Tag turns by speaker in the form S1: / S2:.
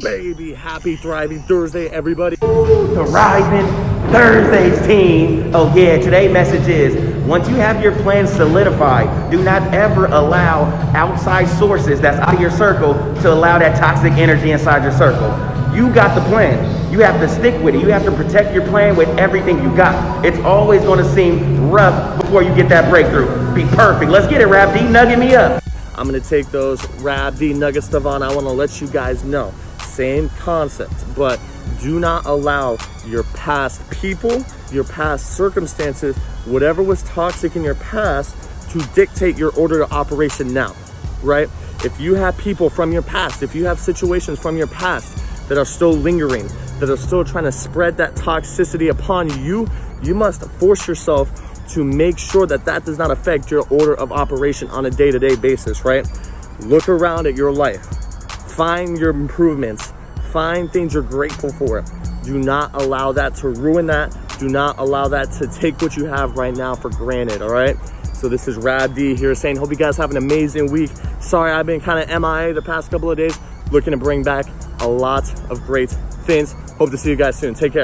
S1: baby. Happy, thriving Thursday, everybody.
S2: Thriving Thursdays team. Oh yeah, today's message is once you have your plan solidified, do not ever allow outside sources that's out of your circle to allow that toxic energy inside your circle. You got the plan. You have to stick with it. You have to protect your plan with everything you got. It's always going to seem rough before you get that breakthrough. Be perfect. Let's get it, Rab D. Nugget me up.
S1: I'm gonna take those Rab D nuggets, Devon. I wanna let you guys know. Same concept, but do not allow your past people, your past circumstances, whatever was toxic in your past to dictate your order of operation now, right? If you have people from your past, if you have situations from your past that are still lingering, that are still trying to spread that toxicity upon you, you must force yourself to make sure that that does not affect your order of operation on a day-to-day basis, right? Look around at your life. Find your improvements. Find things you're grateful for. Do not allow that to ruin that. Do not allow that to take what you have right now for granted, all right? So this is Rab D here saying, hope you guys have an amazing week. Sorry, I've been kind of MIA the past couple of days, looking to bring back a lot of great things. Hope to see you guys soon. Take care.